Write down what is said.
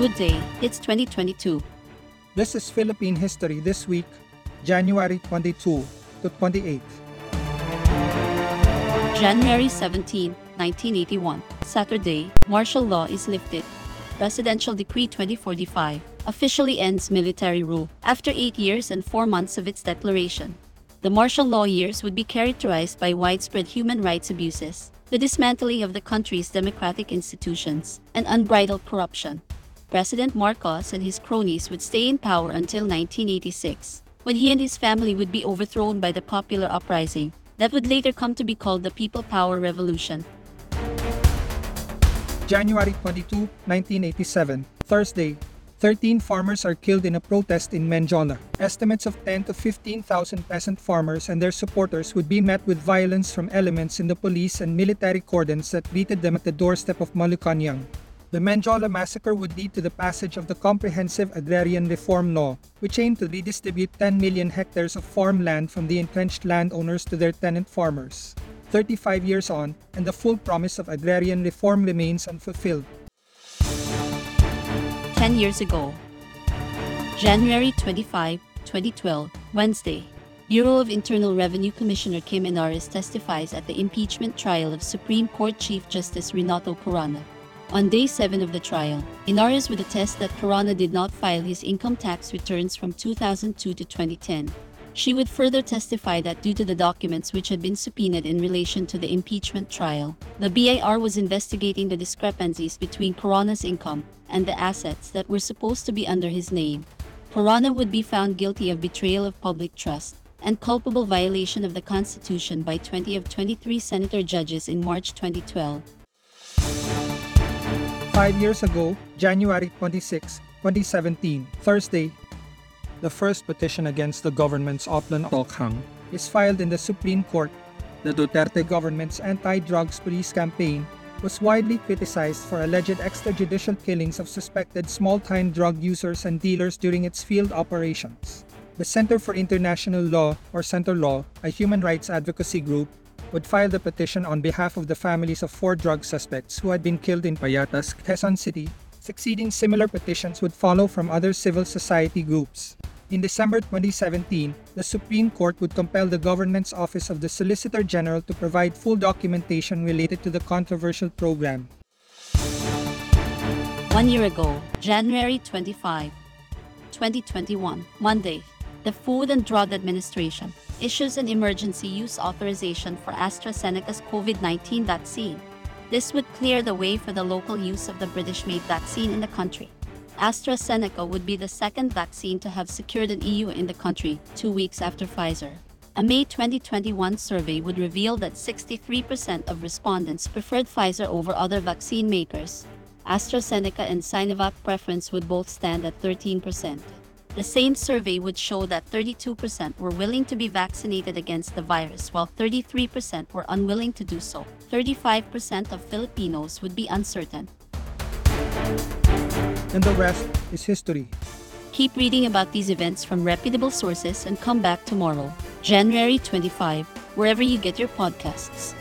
Good day, it's 2022. This is Philippine History this week, January 22 to 28. January 17, 1981. Saturday, martial law is lifted. Presidential Decree 2045 officially ends military rule after eight years and four months of its declaration. The martial law years would be characterized by widespread human rights abuses, the dismantling of the country's democratic institutions, and unbridled corruption. President Marcos and his cronies would stay in power until 1986, when he and his family would be overthrown by the popular uprising that would later come to be called the People Power Revolution. January 22, 1987, Thursday. 13 farmers are killed in a protest in Mendiola. Estimates of 10 to 15,000 peasant farmers and their supporters would be met with violence from elements in the police and military cordons that greeted them at the doorstep of Malacanang. The Mendiola massacre would lead to the passage of the Comprehensive Agrarian Reform Law, which aimed to redistribute 10 million hectares of farmland from the entrenched landowners to their tenant farmers. 35 years on, and the full promise of agrarian reform remains unfulfilled. 10 years ago. January 25, 2012, Wednesday. Bureau of Internal Revenue Commissioner Kim Henares testifies at the impeachment trial of Supreme Court Chief Justice Renato Corona. On day 7 of the trial, Henares would attest that Corona did not file his income tax returns from 2002 to 2010. She would further testify that due to the documents which had been subpoenaed in relation to the impeachment trial, the BIR was investigating the discrepancies between Corona's income and the assets that were supposed to be under his name. Corona would be found guilty of betrayal of public trust and culpable violation of the Constitution by 20 of 23 senator judges in March 2012. Five years ago, January 26, 2017, Thursday, the first petition against the government's Oplan Tokhang is filed in the Supreme Court. The Duterte government's anti-drugs police campaign was widely criticized for alleged extrajudicial killings of suspected small-time drug users and dealers during its field operations. The Center for International Law, or Center Law, a human rights advocacy group, would file the petition on behalf of the families of four drug suspects who had been killed in Payatas, Quezon City. Succeeding similar petitions would follow from other civil society groups. In December 2017, the Supreme Court would compel the government's Office of the Solicitor General to provide full documentation related to the controversial program. One year ago, January 25, 2021, Monday, the Food and Drug Administration issues an emergency use authorization for AstraZeneca's COVID 19 vaccine. This would clear the way for the local use of the British made vaccine in the country. AstraZeneca would be the second vaccine to have secured an EU in the country, two weeks after Pfizer. A May 2021 survey would reveal that 63% of respondents preferred Pfizer over other vaccine makers. AstraZeneca and Sinovac preference would both stand at 13%. The same survey would show that 32% were willing to be vaccinated against the virus, while 33% were unwilling to do so. 35% of Filipinos would be uncertain. And the rest is history. Keep reading about these events from reputable sources and come back tomorrow, January 25, wherever you get your podcasts.